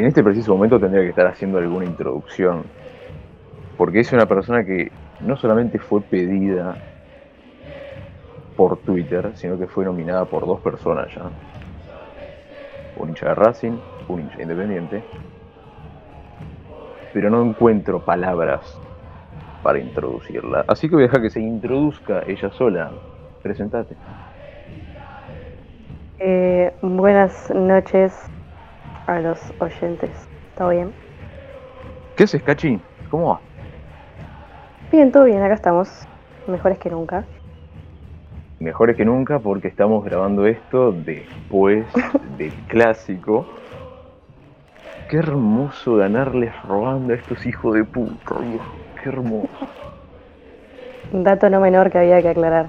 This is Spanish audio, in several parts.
en este preciso momento tendría que estar haciendo alguna introducción. Porque es una persona que no solamente fue pedida por Twitter, sino que fue nominada por dos personas ya. Un hincha de Racing, un hincha independiente. Pero no encuentro palabras para introducirla. Así que voy a dejar que se introduzca ella sola. Presentate. Eh, buenas noches a los oyentes. ¿Todo bien? ¿Qué haces, Cachi? ¿Cómo va? Bien, todo bien, acá estamos. Mejores que nunca. Mejores que nunca porque estamos grabando esto después del clásico. Qué hermoso ganarles robando a estos hijos de puta, Qué hermoso. Un dato no menor que había que aclarar.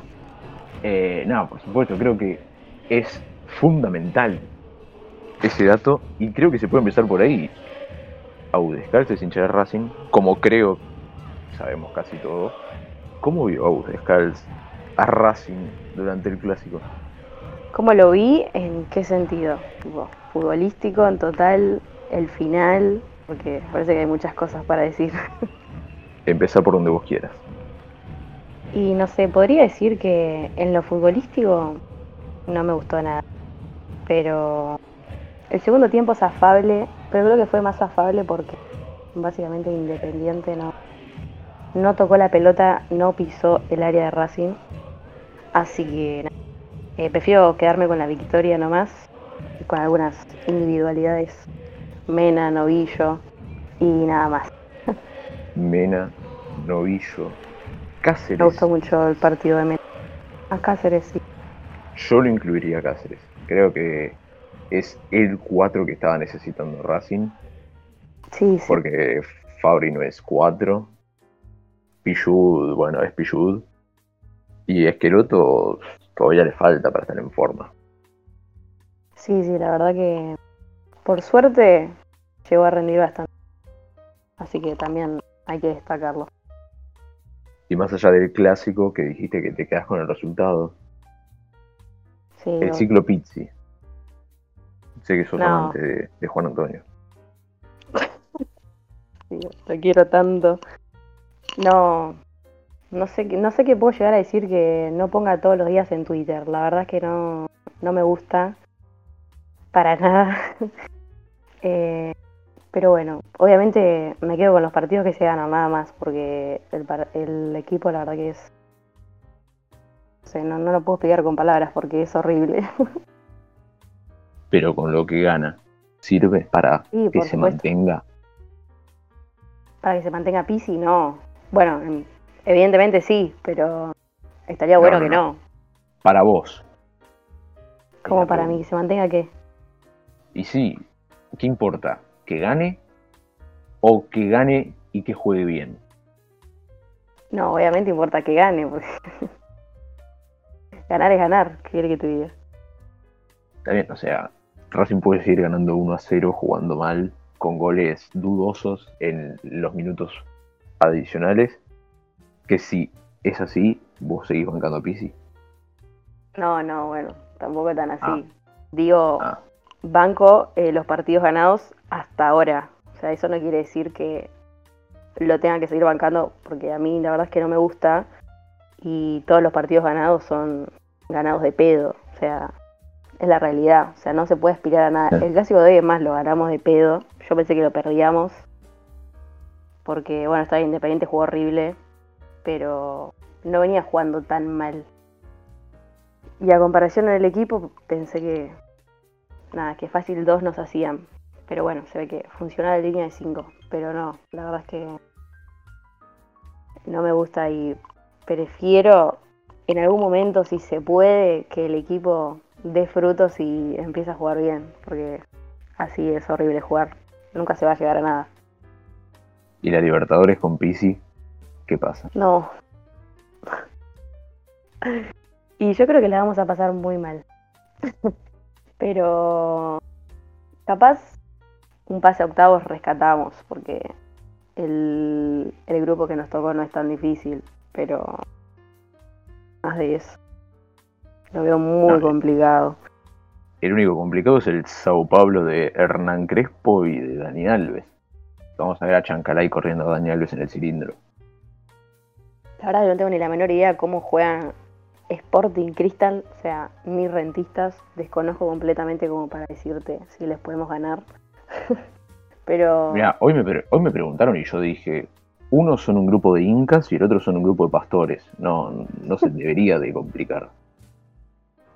Eh, no, por supuesto, creo que es fundamental ese dato y creo que se puede empezar por ahí. Audescalz es hincha de Racing, como creo, sabemos casi todo. ¿Cómo vio Audescalz a Racing durante el clásico? ¿Cómo lo vi? ¿En qué sentido? futbolístico, en total, el final, porque parece que hay muchas cosas para decir. Empezar por donde vos quieras. Y no sé, podría decir que en lo futbolístico no me gustó nada. Pero el segundo tiempo es afable, pero creo que fue más afable porque básicamente Independiente no, no tocó la pelota, no pisó el área de Racing. Así que eh, prefiero quedarme con la victoria nomás, y con algunas individualidades. Mena, Novillo y nada más. Mena, Novillo, Cáceres. Me gustó mucho el partido de Mena. A Cáceres sí. Yo lo incluiría a Cáceres. Creo que es el 4 que estaba necesitando Racing. Sí, sí. Porque Fabri no es 4. Pichud, bueno, es Pichud. Y Esqueloto todavía le falta para estar en forma. Sí, sí, la verdad que por suerte llegó a rendir bastante. Así que también hay que destacarlo. Y más allá del clásico que dijiste que te quedas con el resultado. Sí, el ciclo Pizzi. Sé que sos amante de, Juan Antonio. sí, lo quiero tanto. No, no sé, no sé qué puedo llegar a decir que no ponga todos los días en Twitter. La verdad es que no, no me gusta para nada. eh, pero bueno, obviamente me quedo con los partidos que se ganan nada más, porque el, el equipo la verdad que es... No, no lo puedo explicar con palabras porque es horrible. pero con lo que gana sirve para que se mantenga. Para que se mantenga Pisi, no. Bueno, em, evidentemente sí, pero estaría bueno que no. Para vos. ¿Cómo para mí? ¿Que se mantenga qué? Y sí, ¿qué importa? ¿Que gane o que gane y que juegue bien? No, obviamente importa que gane, porque ganar es ganar, ¿qué quiere que te diga? Está bien, o sea, Racing puede seguir ganando 1 a 0 jugando mal, con goles dudosos en los minutos adicionales. Que si es así, vos seguís bancando a Pisi. No, no, bueno, tampoco tan así. Ah. Digo, ah. banco eh, los partidos ganados hasta ahora. O sea, eso no quiere decir que lo tenga que seguir bancando, porque a mí la verdad es que no me gusta. Y todos los partidos ganados son ganados de pedo. O sea, es la realidad. O sea, no se puede aspirar a nada. El clásico de hoy es más, lo ganamos de pedo. Yo pensé que lo perdíamos. Porque, bueno, estaba Independiente, jugó horrible. Pero no venía jugando tan mal. Y a comparación del equipo, pensé que. Nada, que fácil dos nos hacían. Pero bueno, se ve que funciona la línea de 5. Pero no, la verdad es que. No me gusta y prefiero en algún momento, si se puede, que el equipo dé frutos y empieza a jugar bien, porque así es horrible jugar. Nunca se va a llegar a nada. ¿Y la Libertadores con Pisi? ¿Qué pasa? No. y yo creo que la vamos a pasar muy mal. Pero capaz un pase a octavos rescatamos, porque el, el grupo que nos tocó no es tan difícil, pero más de eso. Lo veo muy complicado. el único complicado es el Sao Pablo de Hernán Crespo y de Dani Alves. Vamos a ver a Chancalay corriendo a Dani Alves en el cilindro. La verdad, yo no tengo ni la menor idea cómo juegan Sporting Crystal, o sea, mis rentistas, desconozco completamente como para decirte si les podemos ganar. Pero. Mira, hoy me, hoy me preguntaron y yo dije: uno son un grupo de incas y el otro son un grupo de pastores. No, no se debería de complicar.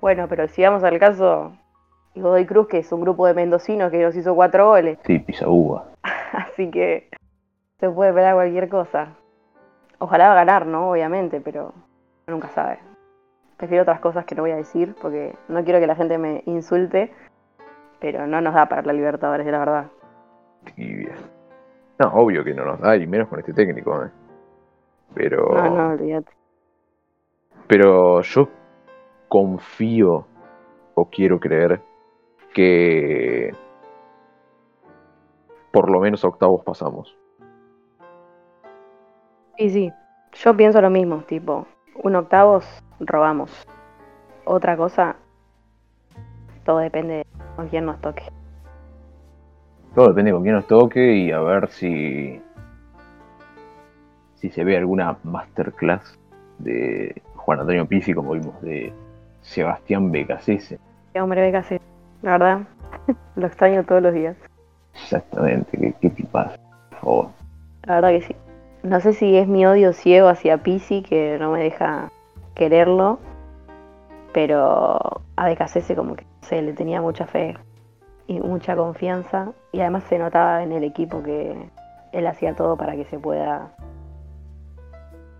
Bueno, pero si vamos al caso, Godoy Cruz, que es un grupo de mendocinos que nos hizo cuatro goles. Sí, pisa uva. Así que se puede esperar cualquier cosa. Ojalá va a ganar, ¿no? Obviamente, pero nunca sabe. Prefiero otras cosas que no voy a decir porque no quiero que la gente me insulte, pero no nos da para la Libertadores, la verdad. Tibia. No, obvio que no nos da, y menos con este técnico, ¿eh? Pero. No, no, olvídate. Pero yo confío o quiero creer que por lo menos a octavos pasamos. Sí, sí. Yo pienso lo mismo, tipo, un octavos robamos. Otra cosa, todo depende de con quién nos toque. Todo depende con quién nos toque y a ver si si se ve alguna masterclass de Juan Antonio Pizzi, como vimos, de Sebastián Becasese. Qué hombre Becasese, la verdad, lo extraño todos los días. Exactamente, qué, qué tipazo, por favor. La verdad que sí. No sé si es mi odio ciego hacia Pisi que no me deja quererlo, pero a Becasese como que se le tenía mucha fe y mucha confianza y además se notaba en el equipo que él hacía todo para que se pueda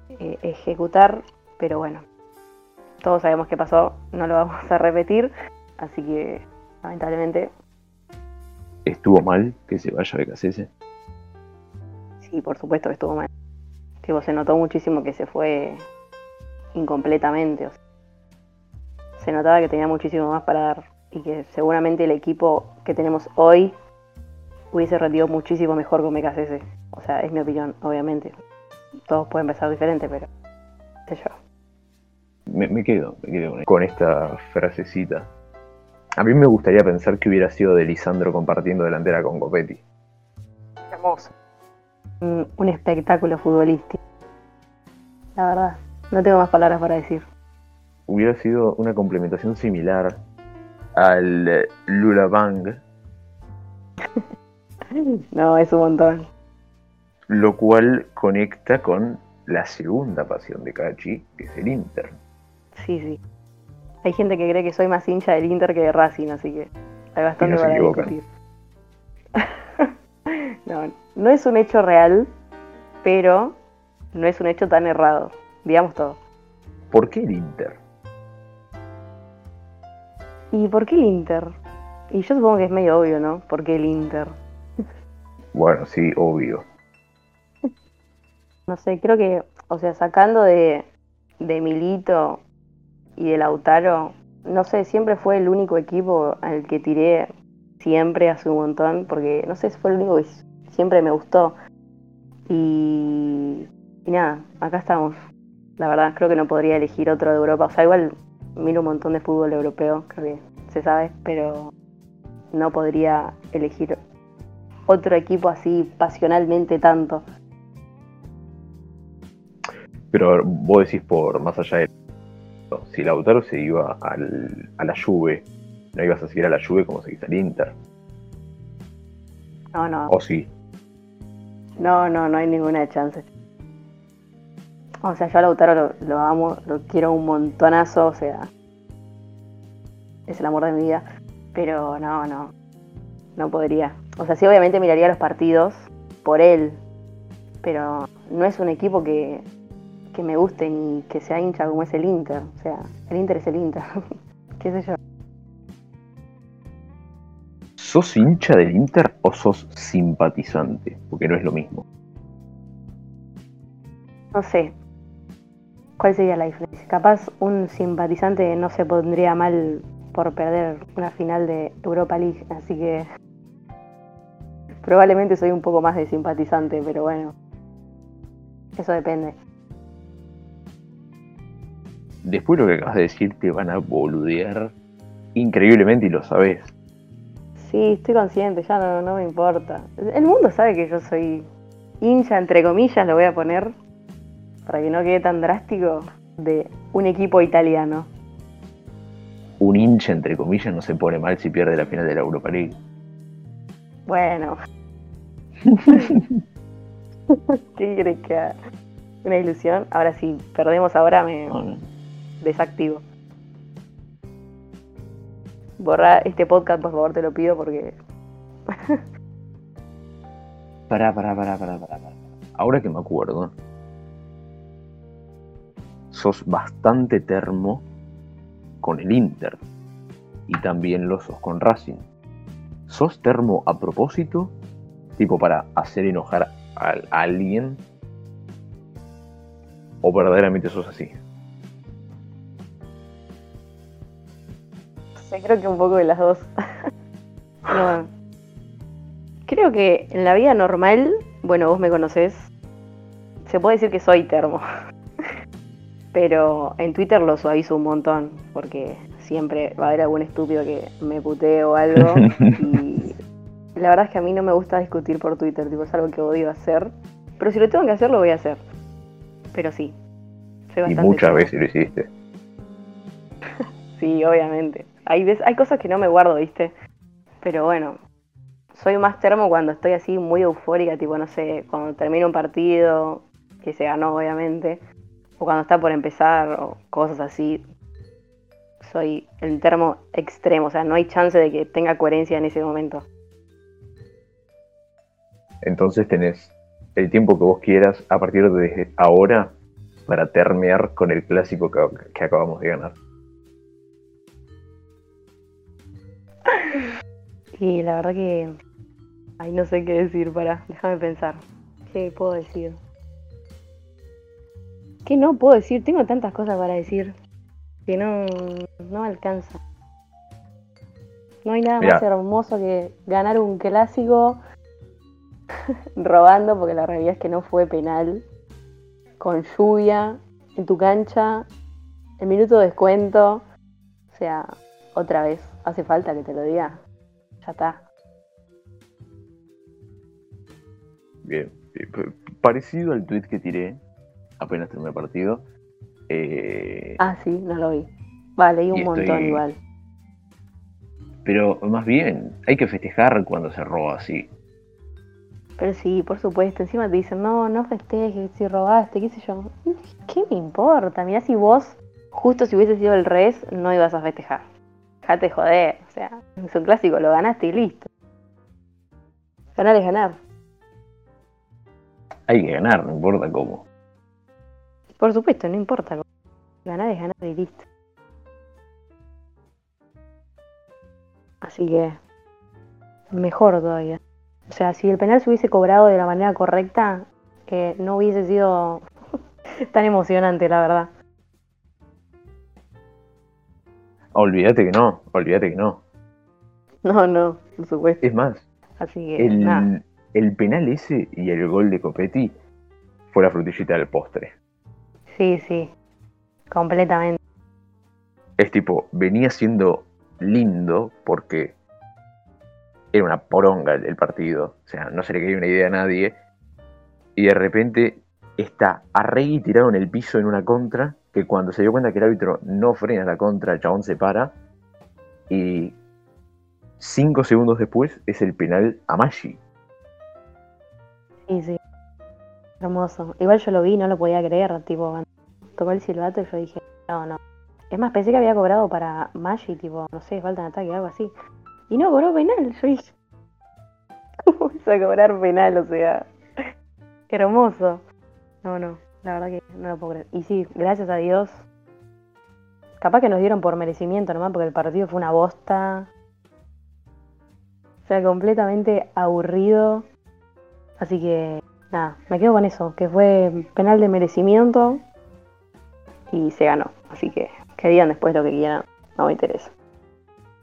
eh, ejecutar, pero bueno, todos sabemos qué pasó, no lo vamos a repetir, así que lamentablemente... ¿Estuvo mal que se vaya Becasese? Sí, por supuesto que estuvo mal. Tipo, se notó muchísimo que se fue incompletamente. se notaba que tenía muchísimo más para dar y que seguramente el equipo que tenemos hoy hubiese rendido muchísimo mejor con BKCS. O sea, es mi opinión, obviamente. Todos pueden pensar diferente, pero sé yo. Me, quedo, me quedo con esta frasecita. A mí me gustaría pensar que hubiera sido de Lisandro compartiendo delantera con Copetti. Hermoso un, espectáculo futbolístico. La verdad, no tengo más palabras para decir. Hubiera sido una complementación similar al Lula Bang. no, es un montón. Lo cual conecta con la segunda pasión de Cachi, que es el Inter. Sí, sí. Hay gente que cree que soy más hincha del Inter que de Racing, así que hay bastante para discutir. no, no es un hecho real, pero no es un hecho tan errado. Digamos todo. ¿Por qué el Inter? ¿Y por qué el Inter? Y yo supongo que es medio obvio, ¿no? ¿Por qué el Inter? Bueno, sí, obvio. No sé, creo que, o sea, sacando de, de Milito y de Lautaro, no sé, siempre fue el único equipo al que tiré siempre hace un montón, porque no sé, fue el único que siempre me gustó. Y, nada, acá estamos. La verdad, creo que no podría elegir otro de Europa. O sea, igual miro un montón de fútbol europeo, creo que se sabe, pero no podría elegir otro equipo así pasionalmente tanto. Pero vos decís por más allá de si Lautaro se iba al, a la Juve, no ibas a seguir a la Juve como seguís al Inter. No, no. O sí. No, no, no hay ninguna chance. O sea, yo a Lautaro lo, amo, lo quiero un montonazo, o sea, es el amor de mi vida. Pero no, no, no podría. O sea, sí, obviamente miraría los partidos por él, pero no es un equipo que, que me guste ni que sea hincha como es el Inter. O sea, el Inter es el Inter. ¿Qué sé yo? ¿Sos hincha del Inter o sos simpatizante? Porque no es lo mismo. No sé. ¿Cuál sería la diferencia? Capaz un simpatizante no se pondría mal por perder una final de Europa League, así que probablemente soy un poco más de simpatizante, pero bueno, eso depende. Después lo que acabas de decir te van a boludear increíblemente y lo sabes. Sí, estoy consciente, ya no, no me importa. El mundo sabe que yo soy hincha, entre comillas, lo voy a poner, para que no quede tan drástico, de un equipo italiano. Un hincha, entre comillas, no se pone mal si pierde la final de la Europa League. Bueno. ¿Qué crees que? Una ilusión. Ahora si perdemos ahora me desactivo. Borra este podcast, por favor, te lo pido porque. pará, pará, pará, pará, pará, pará. Ahora que me acuerdo, sos bastante termo con el Inter. Y también lo sos con Racing. ¿Sos termo a propósito? Tipo para hacer enojar a alguien. ¿O verdaderamente sos así? Creo que un poco de las dos. Creo que en la vida normal, bueno, vos me conocés, se puede decir que soy termo. Pero en Twitter lo suavizo un montón, porque siempre va a haber algún estúpido que me putee o algo. y la verdad es que a mí no me gusta discutir por Twitter, tipo, es algo que odio hacer. Pero si lo tengo que hacer, lo voy a hacer. Pero sí. y muchas veces lo hiciste. sí, obviamente. Hay, hay cosas que no me guardo, ¿viste? Pero bueno, soy más termo cuando estoy así muy eufórica, tipo, no sé, cuando termina un partido, que se ganó obviamente, o cuando está por empezar, o cosas así. Soy el termo extremo, o sea, no hay chance de que tenga coherencia en ese momento. Entonces tenés el tiempo que vos quieras a partir de ahora para termear con el clásico que acabamos de ganar. Y la verdad que. Ay, no sé qué decir, para. Déjame pensar. ¿Qué puedo decir? ¿Qué no puedo decir? Tengo tantas cosas para decir que no, no alcanza. No hay nada más hermoso que ganar un clásico robando, porque la realidad es que no fue penal. Con lluvia, en tu cancha, el minuto de descuento. O sea, otra vez, hace falta que te lo diga. Ya está. Bien, parecido al tweet que tiré apenas terminé el partido. Eh, ah, sí, no lo vi. Vale, y un montón igual. Pero más bien, hay que festejar cuando se roba así. Pero sí, por supuesto. Encima te dicen, no, no festejes si robaste, qué sé yo. ¿Qué me importa? Mira si vos, justo si hubiese sido el res, no ibas a festejar. Dejate joder. O sea, es un clásico, lo ganaste y listo. Ganar es ganar. Hay que ganar, no importa cómo. Por supuesto, no importa cómo. Ganar es ganar y listo. Así que, mejor todavía. O sea, si el penal se hubiese cobrado de la manera correcta, que no hubiese sido tan emocionante, la verdad. Olvídate que no, olvídate que no. No, no, por supuesto. Es más, Así que, el, el penal ese y el gol de Copetti fue la frutillita del postre. Sí, sí, completamente. Es tipo, venía siendo lindo porque era una poronga el partido. O sea, no se le quería una idea a nadie. Y de repente está Arregui tirado en el piso en una contra que cuando se dio cuenta que el árbitro no frena la contra, el chabón se para y cinco segundos después es el penal a Maggi. Sí, sí. Hermoso. Igual yo lo vi, no lo podía creer, tipo, tocó el silbato y yo dije, no, no. Es más, pensé que había cobrado para Maggi, tipo, no sé, falta de ataque, algo así. Y no, cobró penal. Yo dije, ¿cómo vas a cobrar penal? O sea, hermoso. No, no. La verdad que no lo puedo creer. Y sí, gracias a Dios. Capaz que nos dieron por merecimiento nomás, porque el partido fue una bosta. O sea, completamente aburrido. Así que, nada, me quedo con eso, que fue penal de merecimiento y se ganó. Así que, que digan después lo que quieran, no me interesa.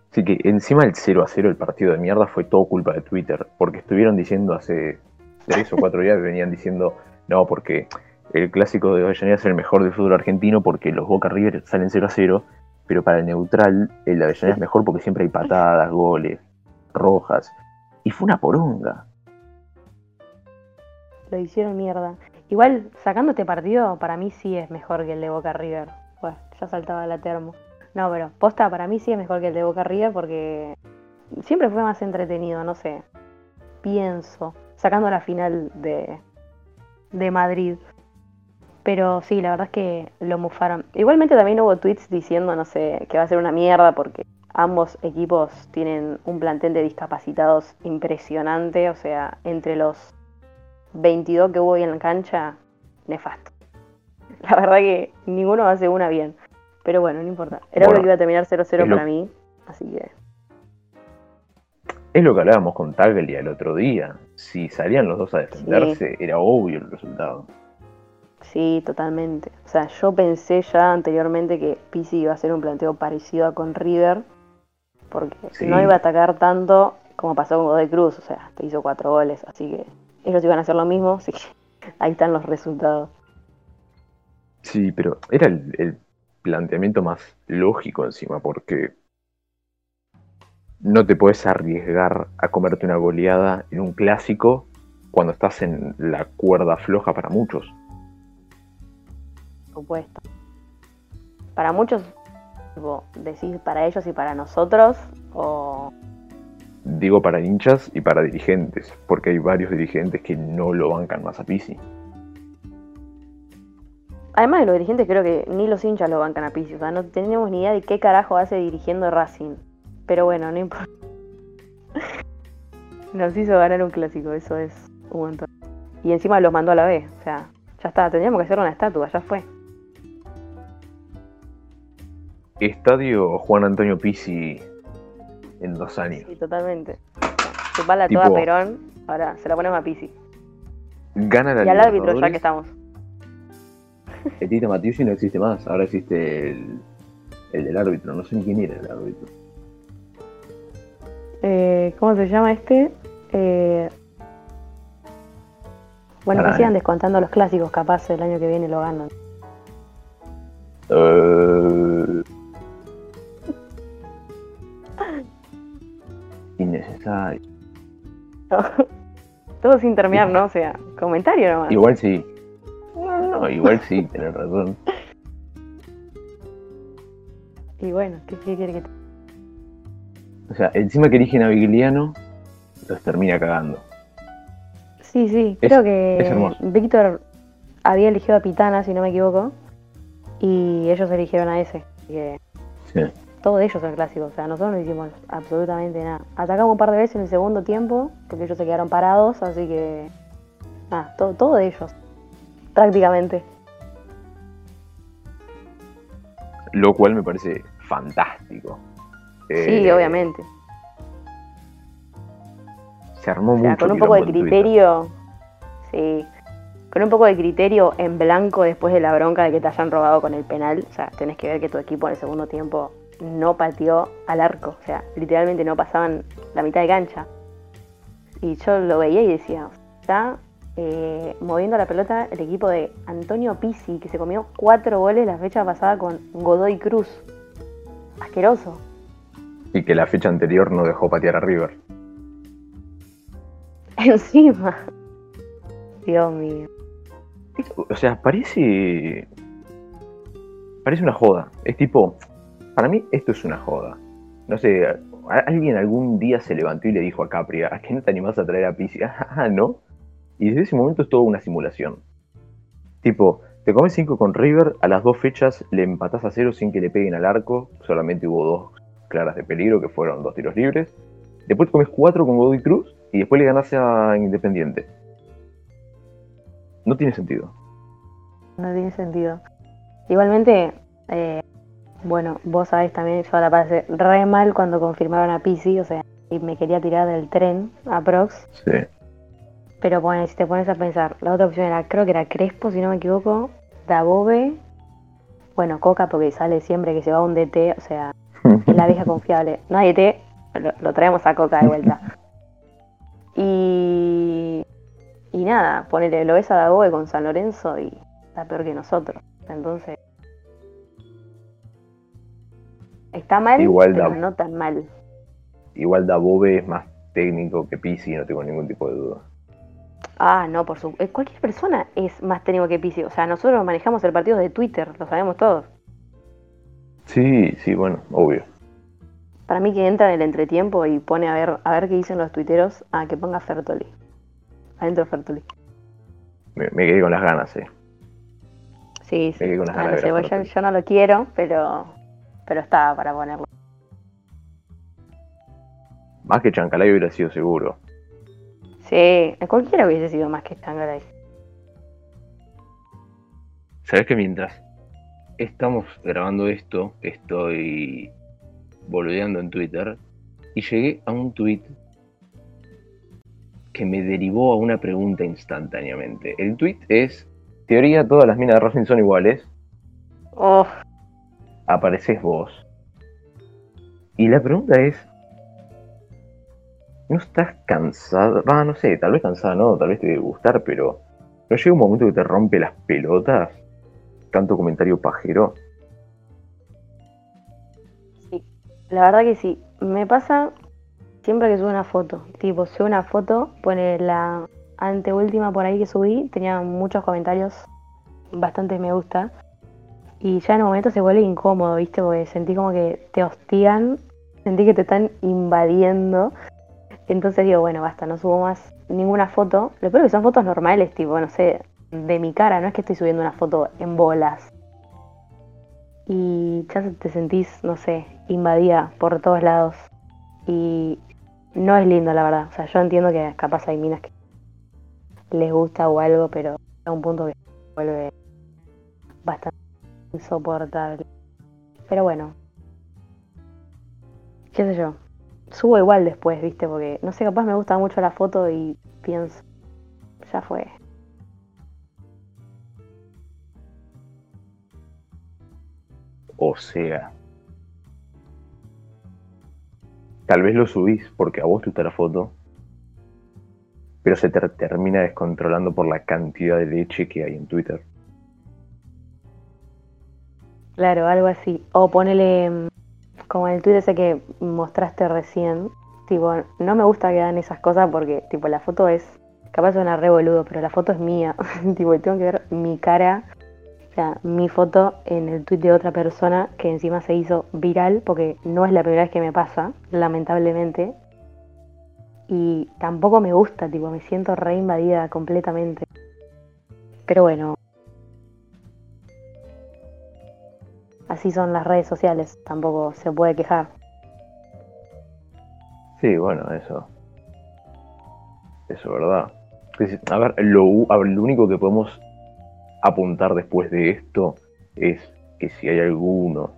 Así que encima el 0 a 0 el partido de mierda fue todo culpa de Twitter, porque estuvieron diciendo hace tres o cuatro días, venían diciendo, no, porque el clásico de Avellaneda es el mejor del fútbol argentino porque los Boca River salen 0 a 0 pero para el neutral el Avellaneda es mejor porque siempre hay patadas, goles, rojas. Y fue una poronga. Lo hicieron mierda. Igual, sacando este partido, para mí sí es mejor que el de Boca River. Bueno, ya saltaba la termo. No, pero posta, para mí sí es mejor que el de Boca River porque siempre fue más entretenido, no sé. Pienso, sacando la final de, de Madrid. Pero sí, la verdad es que lo mufaron. Igualmente también hubo tweets diciendo, no sé, que va a ser una mierda porque ambos equipos tienen un plantel de discapacitados impresionante. O sea, entre los 22 que hubo hoy en la cancha, nefasto. La verdad que ninguno hace una bien. Pero bueno, no importa. Era lo que iba a terminar 0-0 para mí. Así que. Es lo que hablábamos con Taglia el otro día. Si salían los dos a defenderse, era obvio el resultado. Sí, totalmente. O sea, yo pensé ya anteriormente que Pisi iba a ser un planteo parecido a con River, porque no iba a atacar tanto como pasó con Godoy Cruz, o sea, te hizo cuatro goles, así que ellos iban a hacer lo mismo, así que ahí están los resultados. Sí, pero era el planteamiento más lógico encima, porque no te puedes arriesgar a comerte una goleada en un clásico cuando estás en la cuerda floja para muchos supuesto. Para muchos, decir para ellos y para nosotros, o... Digo para hinchas y para dirigentes, porque hay varios dirigentes que no lo bancan más a Pisi. Además de los dirigentes, creo que ni los hinchas lo bancan a Pisi. O sea, no tenemos ni idea de qué carajo hace dirigiendo Racing. Pero bueno, no importa. Nos hizo ganar un clásico, eso es un montón. Y encima los mandó a la B. O sea, ya está, tendríamos que hacer una estatua, ya fue. Estadio Juan Antonio Pizzi en dos años. Sí, totalmente. Chupala toda Perón, ahora se la ponemos a Pizzi. Gana la Y al árbitro ya que estamos. El Tito Matiusi no existe más, ahora existe el, el del árbitro, no sé ni quién era el árbitro. Eh, ¿Cómo se llama este? Eh, bueno, que sigan descontando los clásicos, capaz el año que viene lo ganan. Uh, innecesario. Todo sin terminar, ¿no? O sea, comentario nomás. Igual sí. No, igual sí, tenés razón. Y bueno, ¿qué, quiere que te... O sea, encima que eligen a Vigliano, los termina cagando. Sí, sí, creo que Víctor había elegido a Pitana, si no me equivoco, y ellos eligieron a ese. sí todos ellos son clásicos, o sea, nosotros no hicimos absolutamente nada. Atacamos un par de veces en el segundo tiempo, porque ellos se quedaron parados, así que. Nada, todo, todo de ellos, prácticamente. Lo cual me parece fantástico. Sí, eh, obviamente. Se armó o Con un poco de criterio. Sí. Con un poco de criterio en blanco después de la bronca de que te hayan robado con el penal. O sea, tenés que ver que tu equipo en el segundo tiempo no pateó al arco, o sea, literalmente no pasaban la mitad de cancha. Y yo lo veía y decía, está eh, moviendo la pelota el equipo de Antonio Pizzi, que se comió cuatro goles la fecha pasada con Godoy Cruz. Asqueroso. Y que la fecha anterior no dejó patear a River. Encima. Dios mío. O sea, parece. Parece una joda. Es tipo, para mí esto es una joda. No sé, alguien algún día se levantó y le dijo a Capri, ¿a qué no te animás a traer a Pizzi? Ah, ¿no? Y desde ese momento es toda una simulación. Tipo, te comes 5 con River, a las dos fechas le empatás a cero sin que le peguen al arco, solamente hubo dos claras de peligro que fueron dos tiros libres. Después te comes 4 con Godoy Cruz y después le ganás a Independiente. No tiene sentido. No tiene sentido. Igualmente, eh, bueno, vos sabés también, yo la pasé re mal cuando confirmaron a Pisi, o sea, y me quería tirar del tren a Prox. Sí. Pero bueno, si te pones a pensar, la otra opción era, creo que era Crespo, si no me equivoco, Dabobe, bueno, Coca, porque sale siempre que se va un DT, o sea, es la vieja confiable. No hay DT, lo, traemos a Coca de vuelta. Y, y nada, ponele, lo ves a Dabobe con San Lorenzo y está peor que nosotros. Entonces, Está mal, pero no tan mal. Igual Dabove es más técnico que Pisi, no tengo ningún tipo de duda. Ah, no, por supuesto. Eh, cualquier persona es más técnico que Pisi. O sea, nosotros manejamos el partido de Twitter, lo sabemos todos. Sí, sí, bueno, obvio. Para mí que entra en el entretiempo y pone a ver, a ver qué dicen los tuiteros, a que ponga Fertoli. Adentro Fertoli. Me, quedé con las ganas, eh. Sí, sí. Me quedé con las ganas. yo, no lo quiero, pero, pero estaba para ponerlo. Más que Chancalay hubiera sido seguro. Sí, cualquiera hubiese sido más que Chancalay. ¿Sabes que mientras estamos grabando esto, estoy boludeando en Twitter y llegué a un tweet que me derivó a una pregunta instantáneamente. El tweet es: Teoría, todas las minas de Racing son iguales. Oh. Apareces vos. Y la pregunta es: ¿No estás cansada? Va, no sé, tal vez cansada no, tal vez te debe gustar, pero ¿no llega un momento que te rompe las pelotas? Tanto comentario pajero. La verdad que sí. Me pasa siempre que subo una foto. Tipo, subo una foto, pone la anteúltima por ahí que subí, tenía muchos comentarios, bastantes me gusta. Y ya en un momento se vuelve incómodo, ¿viste? Porque sentí como que te hostigan, sentí que te están invadiendo. Entonces digo, bueno, basta, no subo más ninguna foto. Lo peor que son fotos normales, tipo, no sé, de mi cara, no es que estoy subiendo una foto en bolas y ya te sentís, no sé, invadida por todos lados. Y no es lindo, la verdad. O sea, yo entiendo que capaz hay minas que les gusta o algo, pero a un punto que vuelve insoportable. Pero bueno, qué sé yo. Subo igual después, viste, porque no sé, capaz me gusta mucho la foto y pienso, ya fue. O sea, tal vez lo subís porque a vos te gusta la foto, pero se te termina descontrolando por la cantidad de leche que hay en Twitter. Claro, algo así. O ponele, mm, como el tweet ese que mostraste recién, tipo, no me gusta que hagan esas cosas porque, tipo, la foto es, capaz suena re boludo, pero la foto es mía. tipo, tengo que ver mi cara o sea, mi foto en el tweet de otra persona que encima se hizo viral porque no es la primera vez que me pasa, lamentablemente. Y tampoco me gusta, tipo, me siento re invadida completamente. Pero bueno. Así son las redes sociales, tampoco se puede quejar. Sí, bueno, eso. Eso es verdad. A ver, lo, lo único que podemos apuntar después de esto es que si hay alguno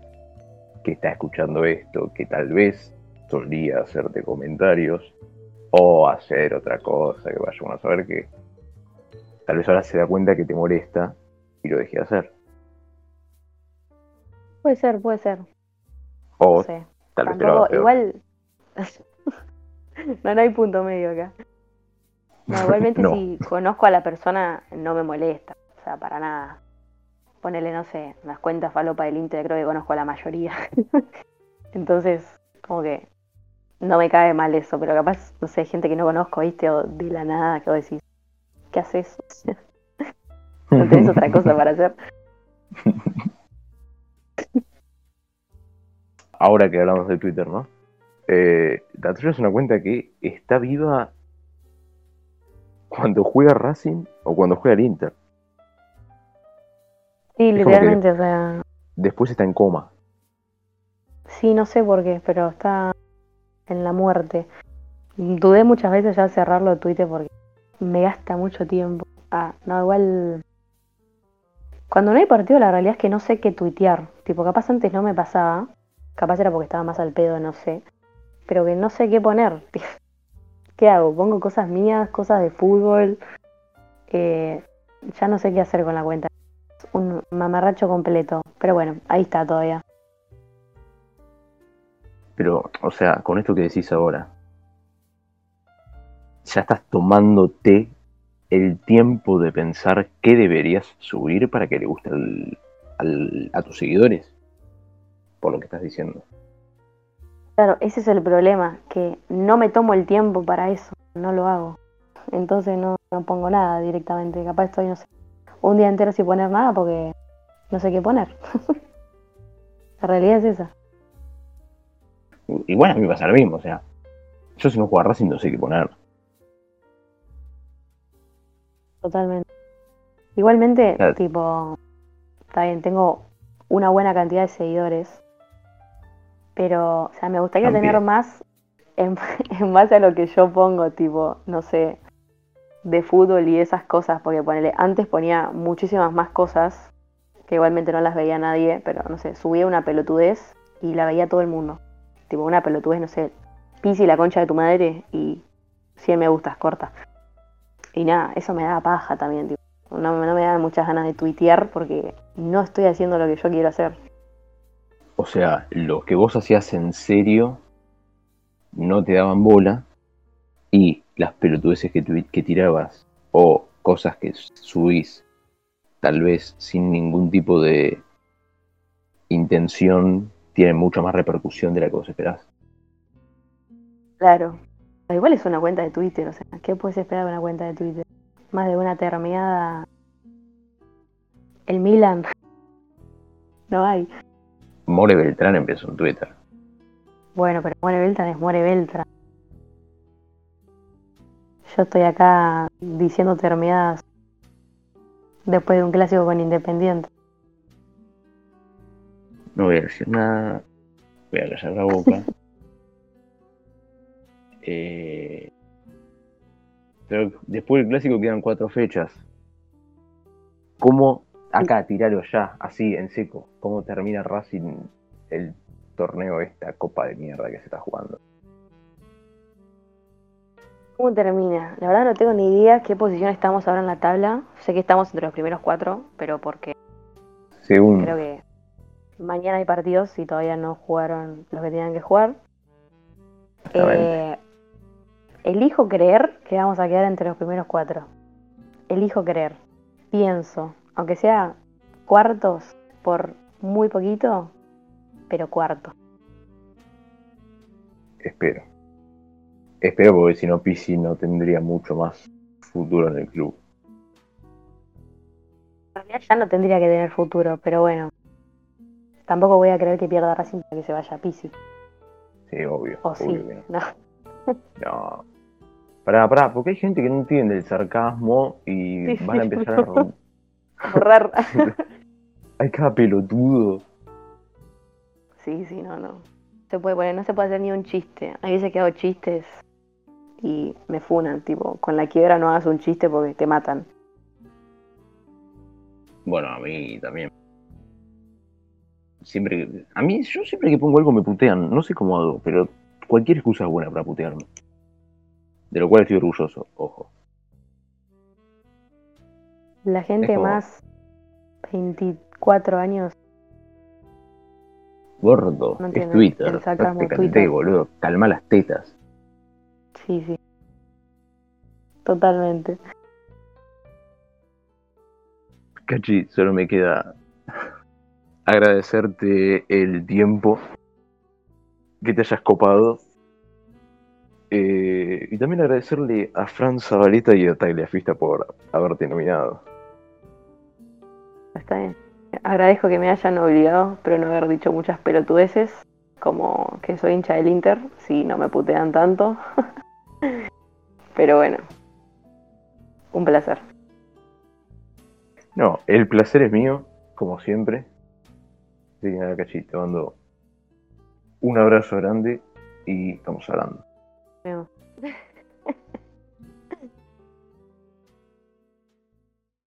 que está escuchando esto, que tal vez solía hacerte comentarios o hacer otra cosa que vayamos a saber que tal vez ahora se da cuenta que te molesta y lo deje de hacer. Puede ser, puede ser. O tal vez te lo Igual no, hay punto medio acá. igualmente si conozco a la persona no me molesta sea, para nada. Ponele, no sé, las cuentas falopa del Inter, creo que conozco a la mayoría. Entonces, como que no me cae mal eso, pero capaz, no sé, gente que no conozco, ¿viste? O de la nada, que vos decís, ¿qué haces? no tenés otra cosa para hacer. Ahora que hablamos de Twitter, ¿no? Eh, la tuya es una cuenta que está viva cuando juega Racing o cuando juega el Inter. Sí, literalmente, o sea. Después está en coma. Sí, no sé por qué, pero está en la muerte. Dudé muchas veces ya cerrarlo de Twitter porque me gasta mucho tiempo. Ah, no, igual. Cuando no hay partido, la realidad es que no sé qué tuitear. Tipo, capaz antes no me pasaba. Capaz era porque estaba más al pedo, no sé. Pero que no sé qué poner. ¿Qué hago? Pongo cosas mías, cosas de fútbol. Eh, ya no sé qué hacer con la cuenta un mamarracho completo. Pero bueno, ahí está todavía. Pero, o sea, con esto que decís ahora, ya estás tomándote el tiempo de pensar qué deberías subir para que le guste a tus seguidores. Por lo que estás diciendo. Claro, ese es el problema, que no me tomo el tiempo para eso, no lo hago. Entonces no, no pongo nada directamente. Capaz estoy, no sé, un día entero sin poner nada porque no sé qué poner. La realidad es esa. Y bueno, a mí me pasa lo mismo, o sea, yo si no juego a Racing no sé qué poner. Totalmente. Igualmente, tipo, está bien, tengo una buena cantidad de seguidores, pero, o sea, me gustaría tener más en, en, base a lo que yo pongo, tipo, no sé, de fútbol y esas cosas, porque ponele, antes ponía muchísimas más cosas, que igualmente no las veía nadie, pero no sé, subía una pelotudez y la veía todo el mundo. Tipo, una pelotudez, no sé, pisi la concha de tu madre y 100 me gustas, corta. Y nada, eso me da paja también, tipo. No, no me da muchas ganas de tuitear porque no estoy haciendo lo que yo quiero hacer. O sea, lo que vos hacías en serio no te daban bola y las pelotudeces que, que tirabas o cosas que subís tal vez sin ningún tipo de intención tienen mucha más repercusión de la que vos esperás. Claro. Igual es una cuenta de Twitter, o sea, ¿qué puedes esperar de una cuenta de Twitter? Más de una terminada. El Milan. No hay. More Beltrán empezó en Twitter. Bueno, pero More Beltrán es More Beltrán. Yo estoy acá diciendo terminadas después de un clásico con Independiente. No voy a decir nada. Voy a callar la boca. eh, pero después del clásico quedan cuatro fechas. ¿Cómo acá tirarlo ya, así en seco? ¿Cómo termina Racing el torneo, esta copa de mierda que se está jugando? ¿Cómo termina? La verdad no tengo ni idea qué posición estamos ahora en la tabla. Sé que estamos entre los primeros cuatro, pero porque Según... creo que mañana hay partidos y todavía no jugaron los que tenían que jugar. Eh, elijo creer que vamos a quedar entre los primeros cuatro. Elijo creer. Pienso, aunque sea cuartos por muy poquito, pero cuarto. Espero. Espero porque si no Pisi no tendría mucho más futuro en el club. En realidad ya no tendría que tener futuro, pero bueno. Tampoco voy a creer que pierda Racing para que se vaya Pisi. Sí, obvio. O obvio sí, no. No. Pará, pará, porque hay gente que no entiende el sarcasmo y Sí, van a sí. empezar a rom- Borrar. Hay cada pelotudo. sí, sí, no, no. Se puede poner, no se puede hacer ni un chiste. Hay veces que hago chistes y me funan, tipo, con la quiebra no hagas un chiste porque te matan. Bueno, a mí también. Siempre que- A mí, yo siempre que pongo algo me putean. No sé cómo hago, pero cualquier excusa es buena para putearme. De lo cual estoy orgulloso, ojo. La gente como- más 24 años, Gordo, No es Twitter. te Twitter. boludo. Calma las tetas. sí, sí. Totalmente. Cachi, solo me queda agradecerte el tiempo que te hayas copado. Eh, y también agradecerle a Fran Zabaleta y a Tagliafista por haberte nominado. Está bien. Agradezco que me hayan obligado, pero no haber dicho muchas pelotudeces, como que soy hincha del Inter, si no me putean tanto. pero bueno, un placer. No, el placer es mío, como siempre. Así que nada, Cachi, te mando un abrazo grande y estamos hablando. Nos vemos.